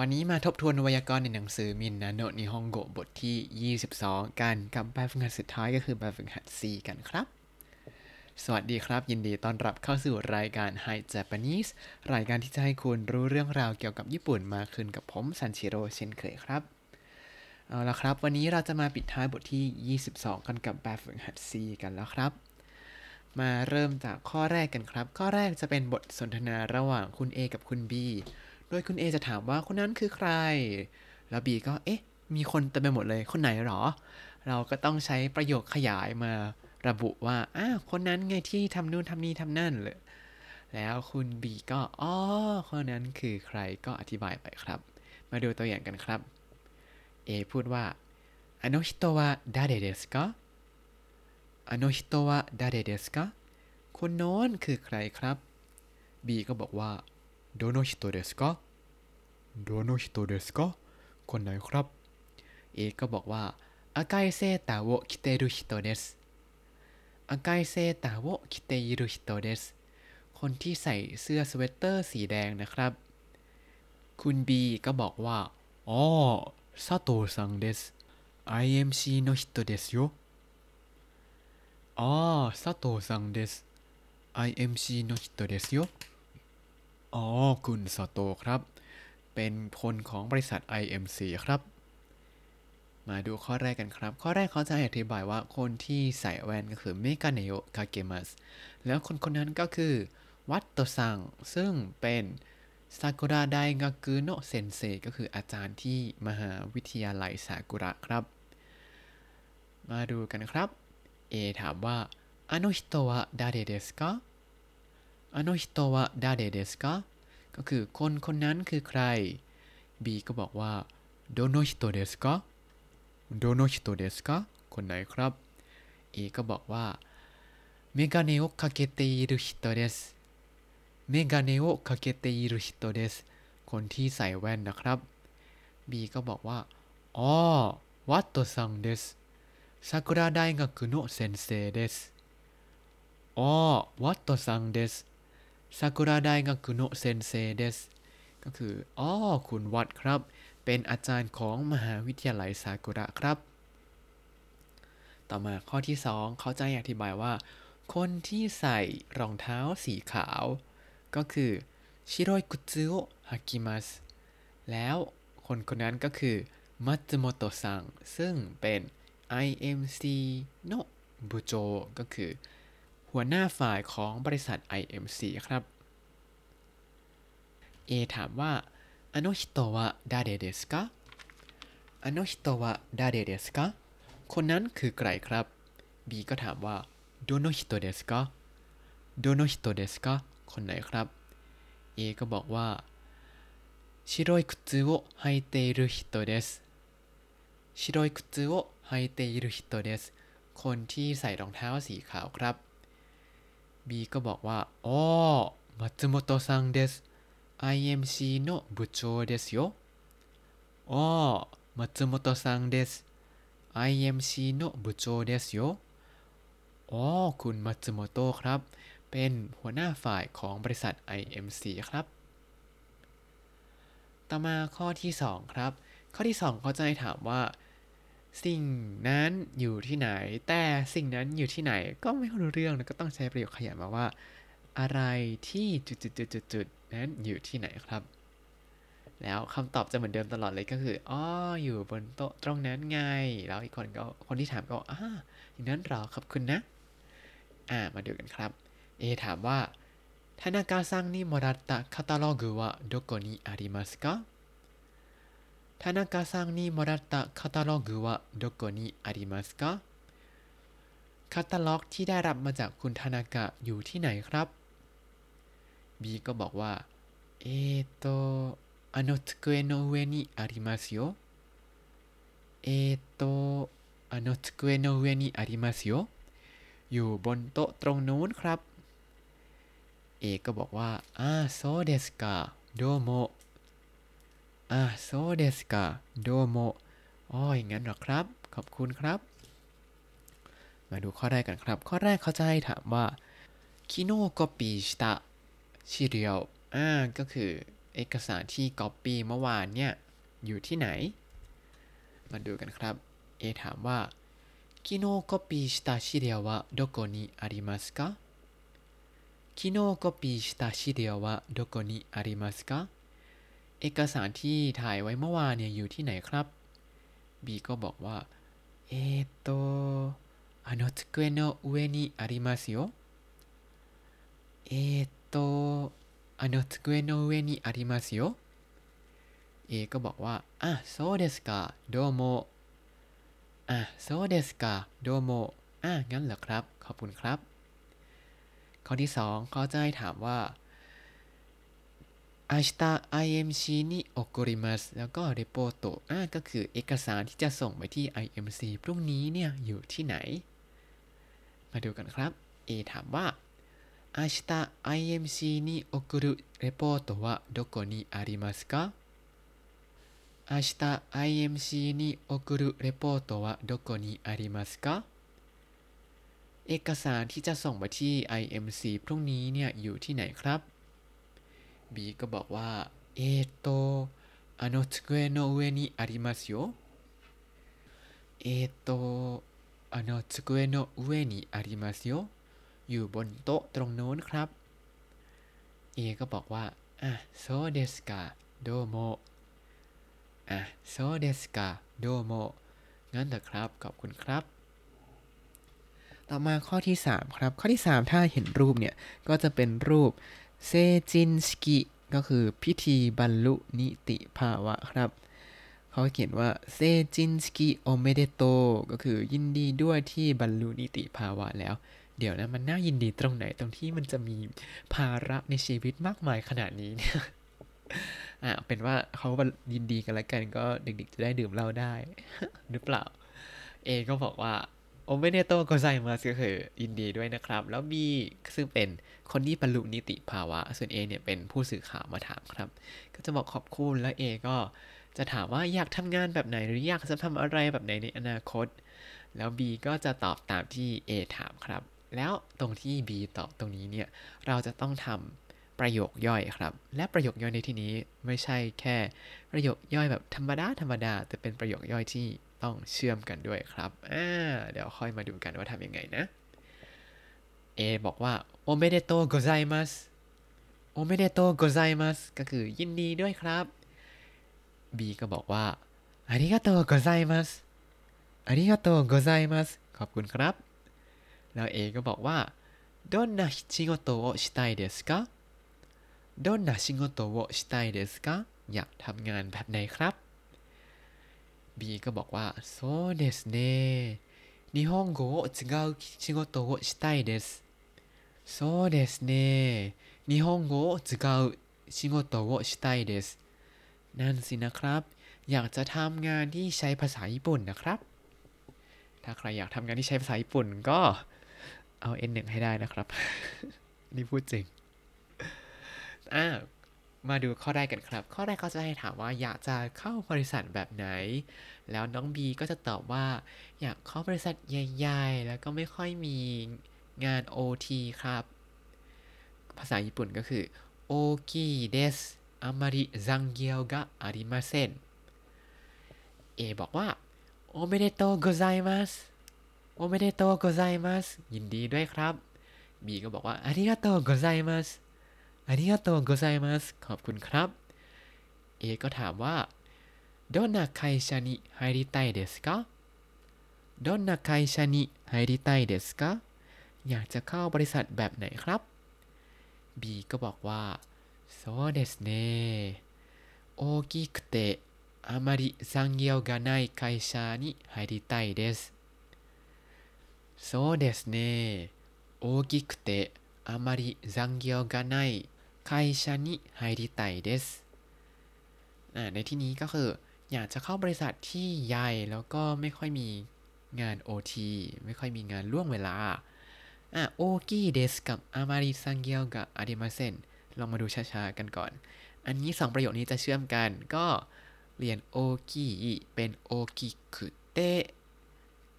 วันนี้มาทบทวนไวยากรณ์ในหนังสือมินนาโนนิฮงโกบทที่ 22 กันกับแบบฝึกหัดสุดท้ายก็คือแบบฝึกหัด C กันครับ สวัสดีครับ ยินดีต้อนรับเข้าสู่รายการ Hi Japanese รายการที่จะให้คุณรู้เรื่องราวเกี่ยวกับญี่ปุ่นมากขึ้นกับผมซันชิโร่เช่นเคยครับ เอาละครับ วันนี้เราจะมาปิดท้ายบทที่ 22 กันกับแบบฝึกหัด C กันแล้วครับ มาเริ่มจากข้อแรกกันครับ ข้อแรกจะเป็นบทสนทนาระหว่างคุณ A กับคุณ B ดยคุณ A จะถามว่าคนนั้นคือใคร แล้ว B ก็ เอ๊ะ มีคนเต็มไปหมดเลย คนไหนหรอ เราก็ต้องใช้ประโยคขยายมาระบุว่าอ้าวคนนั้นไงที่ทำนู่นทำนี่ทำนั่นเลย แล้วคุณ B ก็ อ๋อ คนนั้นคือใคร ก็อธิบายไปครับ มาดูตัวอย่างกันครับ A พูดว่าあの人は誰ですかあの人は誰ですかคนโน้นคือใครครับ B ก็บอกว่าどの人ですか どの人ですか คนไหนครับ เอก็บอกว่า赤いセーターを着ている人です 赤いセーターを着ている人です คนที่ใส่เสื้อสเวตเตอร์สีแดงนะครับ คุณบีก็บอกว่าあ、佐藤さんです IMC の人ですยอ๋อซาโตซังเดส IMC の人ですよ อ๋อ คุณซาโตครับ เป็นคนของบริษัท IMC ครับ มาดูข้อแรกกันครับ ข้อแรกเขาจะอธิบายว่าคนที่ใส่แว่นก็คือเมกาเนโอคาเกมัส แล้วคนคนนั้นก็คือ วัตโตซัง ซึ่งเป็นซากุระไดงากุโนะเซนเซก็คืออาจารย์ที่มหาวิทยาลัยซากุระครับ มาดูกันครับ A ถามว่าあの人は誰ですかあの人は誰ですか ก็คือคนคนนั้นคือใคร B ก็บอกว่าどの人ですか どの人ですか คนไหนครับ A ก็บอกว่า眼鏡をかけている人です 眼鏡をかけている人ですคนที่ใส่แว่นนะครับ B ก็บอกว่าあ、ワットさんです さくら大学の先生です あ、ワットさんです さくら大学の先生です ก็คืออ๋อคุณวัดครับ เป็นอาจารย์ของมหาวิทยาลัยซากุระครับ ต่อมาข้อที่ 2 เขาจะอธิบายว่า คนที่ใส่รองเท้าสีขาว ก็คือชิโรยกุซึโอฮากิมัสแล้วคนคนนั้นก็คือมัตสึโมโตะซังซึ่งเป็น IMC โนบุโจก็คือ หัวหน้าฝ่ายของบริษัท IMC ครับ A ถามว่าあの人は誰ですかあの人は誰ですかคนนั้นคือใครครับ B ก็ถามว่าどの人ですかどの人ですかคนไหนครับ A ก็บอกว่า白い靴を履いている人です白い靴を履いている人ですคนที่ใส่รองเท้าสีขาวครับ B ก็บอกว่าอ๋อมัตสึโมโตะซังเดส IMC の部长ですよโอ๋อมัตสึโมโตะซังเดส IMC の部长ですよโอ๋อคุณมัตสึโมโตะครับ เป็นหัวหน้าฝ่ายของบริษัท IMC ครับ ต่อมาข้อที่ 2 ครับ ข้อที่ 2 เขาจะให้ถามว่า สิ่งนั้นอยู่ที่ไหน แต่สิ่งนั้นอยู่ที่ไหนก็ไม่รู้เรื่องแล้วก็ต้องใช้ประโยคขยายมาว่า อะไรที่จุดๆๆนั้นอยู่ที่ไหนครับ แล้วคำตอบจะเหมือนเดิมตลอดเลยก็คืออ๋ออยู่บนโต๊ะตรงนั้นไง แล้วอีกคนก็คนที่ถามก็อ่าอย่างนั้นรอครับคุณนะ อ่ามาดูกันครับ เอถามว่าทานากาซังนี่มรัตตะคาตาลอกุวะโดโกนิอาริมัสกา 田中さんにもらったカタログはどこにありますかคาตาล็อกที่ได้รับมาจากคุณธนากะอยู่ที่ไหนครับ B ก็บอกว่า เอโตあの机の上にありますよเอโตあの机の上にありますよอยู่บนโต๊ะตรงนู้นครับ เอก็บอกว่าอ่าโซเดสกาโดโม อาโซเดสกาโดโมอ๋ออย่างนั้นหรอครับ ขอบคุณครับ มาดูข้อแรกกันครับ ข้อแรกเขาจะให้ถามว่าคิโนก็ปีชตะชิเรียวอ่าก็คือเอกสารที่ก๊อปปี้เมื่อวานเนี่ย อยู่ที่ไหน มาดูกันครับ เอถามว่าคิโนก็ปีชตะชิเรียววะโดโกนิอาริมัสก昨日コピーした資料はどこにありますか昨日ะโーした資料はどこにありますか เอกสารที่ถ่ายไว้เมื่อวานเนี่ยอยู่ที่ไหนครับบีก็บอกว่าเอโตあの机の上にありますよ。えっと、あの机の上にありますよ。A ก็บอกว่า อะそうですかどうもอะそうですかどうもอะงั้นเหรอครับ ขอบคุณครับ ข้อที่ 2 เขาจะให้ถามว่า 明日 IMC に送りますแล้วก็ report อ่ะก็คือเอกสารที่จะส่งไปที่ IMC พรุ่งนี้เนี่ย อยู่ที่ไหน มาดูกันครับ A ถามว่า明日 IMC に送るレポートはどこにありますか明日 IMC に送るレポートはどこにありますかเอกสารที่จะส่งไปที่ IMC พรุ่งนี้เนี่ย อยู่ที่ไหนครับ บีก็บอกว่าเอโตあの机の上にありますよ。えっ、ー、と、あの机の上にありますよ。อยู่บนโต๊ะตรงโน้นครับ เอก็บอกว่า อะโซเดสกาโดโมอะโซเดสกาโดโมงั้นเถอะครับ ขอบคุณครับ ต่อมาข้อที่ 3 ครับ ข้อที่ 3 ถ้าเห็นรูปเนี่ย ก็จะเป็นรูป เซจินสกิก็คือพิธีบรรลุนิติภาวะครับ เขาเขียนว่า成人式おめでとう ก็คือยินดีด้วยที่บรรลุนิติภาวะแล้ว เดี๋ยวนะมันน่ายินดีตรงไหนตรงที่มันจะมีภาระในชีวิตมากมายขนาดนี้เนี่ยอะเป็นว่าเขายินดีกันแล้วกันก็เด็กๆจะได้ดื่มเหล้าได้ หรือเปล่า A ก็บอกว่า โอเมเนโตโกไซมาก็คือยินดีด้วยนะครับ แล้ว B ซึ่งเป็นคนที่บรรลุนิติภาวะ ส่วน A เนี่ยเป็นผู้สื่อข่าวมาถามครับ ก็จะบอกขอบคุณแล้ว A ก็จะถามว่าอยากทำงานแบบไหนหรืออยากจะทำอะไรแบบไหนในอนาคต แล้ว B ก็จะตอบตามที่ A ถามครับ แล้วตรงที่ B ตอบตรงนี้เนี่ยเราจะต้องทำประโยคย่อยครับ และประโยคย่อยในที่นี้ไม่ใช่แค่ประโยคย่อยแบบธรรมดาธรรมดาแต่เป็นประโยคย่อยที่ ต้องเชื่อมกันด้วยครับ อ่า เดี๋ยวค่อยมาดูกันว่าทำยังไงนะ A บอกว่าโอเมเดโตโกไซมัสโอเมเดโตโกไซมัสก็คือยินดีด้วยครับ B ก็บอกว่าอาริกาโตโกไซมัสอาริกาโตโกไซมัสขอบคุณครับ แล้ว A ก็บอกว่าどんな仕事をしたいですかどんな仕事をしたいですかอยากทำงานแบบไหนครับ B ก็บอกว่าそうですね日本語を使う仕事をしたいですそうですね日本語を使う仕事をしたいですนั่นสินะครับ อยากจะทำงานที่ใช้ภาษาญี่ปุ่นนะครับ ถ้าใครอยากทำงานที่ใช้ภาษาญี่ปุ่นก็เอา N1 ให้ได้นะครับ นี่พูดจริง อ่า มาดูข้อแรกกันครับ ข้อแรกเขาจะให้ถามว่าอยากจะเข้าบริษัทแบบไหน แล้วน้องบีก็จะตอบว่า อยากเข้าบริษัทใหญ่ๆ แล้วก็ไม่ค่อยมีงาน OT ครับ ภาษาญี่ปุ่นก็คือ大きいです あまり残業がありません เอบอกว่าおめでとうございますおめでとうございますยินดีด้วยครับบีก็บอกว่าอาริกาโตโกไซมัส อาริกาโตโกไซมัสขอบคุณครับ เอก็ถามว่าどんな会社に入りたいですかどんな会社に入りたいですかอยากจะเข้าบริษัทแบบไหนครับ B ก็บอกว่าそうですね大きくてあまり残業がない会社に入りたいですそうですね大きくてあまり残業がない ไคชานิไฮริไตเดสในที่นี้ก็คืออยากจะเข้าบริษัทที่ใหญ่แล้วก็ไม่ค่อยมีงาน OT ไม่ค่อยมีงานล่วงเวลาโอกีเดสกับอามาริซังเกียวกับอาเดมาเซนลองมาดูช้าๆกันก่อน อันนี้สองประโยคนี้จะเชื่อมกัน ก็เรียนโอกีเป็นโอกิคุเต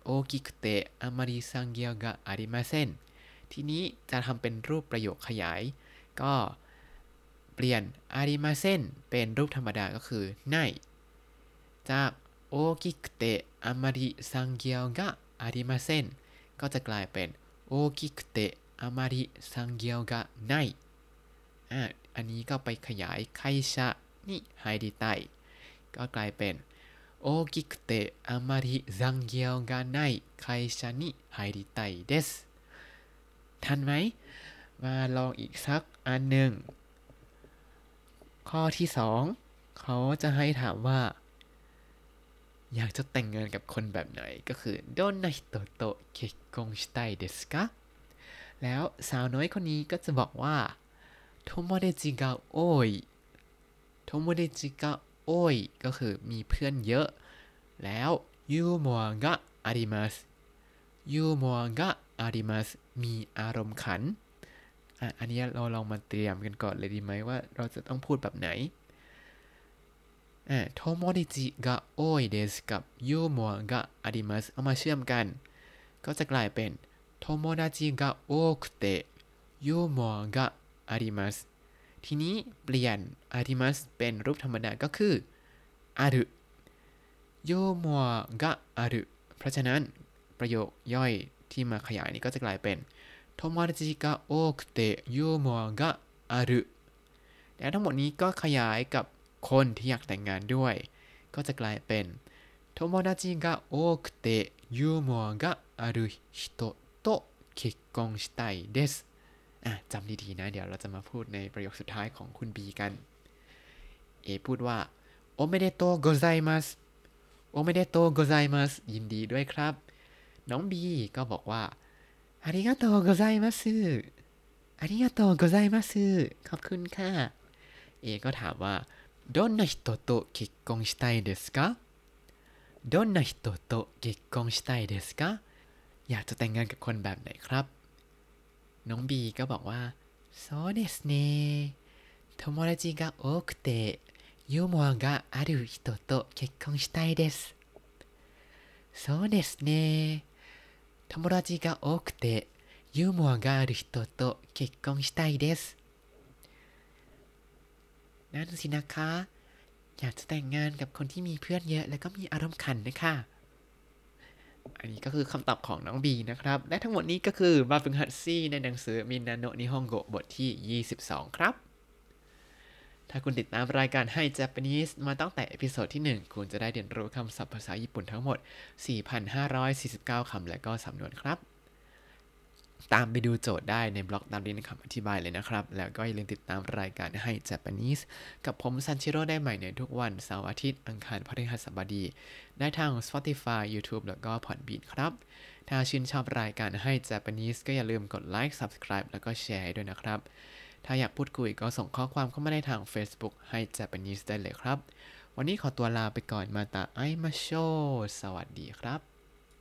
โอกิคุเตอามาริซังเกียวกับอาเดมาเซนทีนี้จะทำเป็นรูปประโยคขยาย ก็ เปลี่ยนอาริมาเซนเป็นรูปธรรมดาก็คือไนจากโอกิกเตะอามาริซังเกียวกะอาริมาเซนก็จะกลายเป็น大きくてあまり残業がない อะอันนี้ก็ไปขยาย会社に入りたいก็กลายเป็น大きくてあまり残業がない会社に入りたいですทันไหม มาลองอีกสักอันหนึ่ง ข้อที่สองเขาจะให้ถามว่า อยากจะแต่งงานกับคนแบบไหนก็คือどんな人と結婚したいですかแล้วสาวน้อยคนนี้ก็จะบอกว่าโทโมเดจิกะโอยโทโมเดจิกะโอยก็คือมีเพื่อนเยอะ แล้วユーモアがありますユーモアがありますมีอารมณ์ขัน อะอันนี้เราลองมาเตรียมกันก่อนเลยดีไหมว่าเราจะต้องพูดแบบไหนอ่า友達が多いですกับユーモアがありますเอามาเชื่อมกัน ก็จะกลายเป็น友達が多くてユーモアがありますทีนี้เปลี่ยนありますเป็นรูปธรรมดาก็คือあるユーモアがあるเพราะฉะนั้นประโยคย่อยที่มาขยายนี้ก็จะกลายเป็น 友達が多くてユーモアがあるและทั้งหมดนี้ก็ขยายกับคนที่อยากแต่งงานด้วย ก็จะกลายเป็น友達が多くてユーモアがある人と結婚したいです อะจำดีๆนะ เดี๋ยวเราจะมาพูดในประโยคสุดท้ายของคุณบีกัน A พูดว่าおめでとうございますおめでとうございますยินดีด้วยครับ น้องบีก็บอกว่า ありがとうございます。ありがとうございます。ขクンカーณค่ะどんな人と結婚したいですか？どんな人と結婚したいですか？อยากจะแต่งงานกับคนแบบไหนครับ น้องบีก็บอกว่าそうですね友達が多くてユーモアがある人と結婚したいです。そうですね。友達が多くてユーモアがある人と結婚したいですนั่นสินะคะ อยากจะแต่งงานกับคนที่มีเพื่อนเยอะ แล้วก็มีอารมณ์ขันนะคะ อันนี้ก็คือคำตอบของน้องบีนะครับ และทั้งหมดนี้ก็คือบาฝึกหัดซี่ในหนังสือมินาโนะนิฮงโกบทที่ 22 ครับ ถ้าคุณติดตามรายการให้ Japanese มาตั้งแต่ episode ที่ 1 คุณจะได้เรียนรู้คำศัพท์ภาษาญี่ปุ่นทั้งหมด 4,549 คำและก็สำนวนครับ ตามไปดูโจทย์ได้ในบล็อกตามลิงก์คำอธิบายเลยนะครับ แล้วก็อย่าลืมติดตามรายการให้ Japanese กับผมซันชิโร่ได้ใหม่ในทุกวันเสาร์อาทิตย์อังคารพฤหัสบดี ได้ทาง Spotify YouTube แล้วก็ Podbean ครับ ถ้าชื่นชอบรายการให้ Japanese ก็อย่าลืมกดไลค์ Subscribe แล้วก็แชร์ด้วยนะครับ ถ้าอยากพูดคุยก็ส่งข้อความเข้ามาได้ทาง Facebook ให้ Japanese ได้เลยครับ วันนี้ขอตัวลาไปก่อนมาตาไอมาโช สวัสดีครับ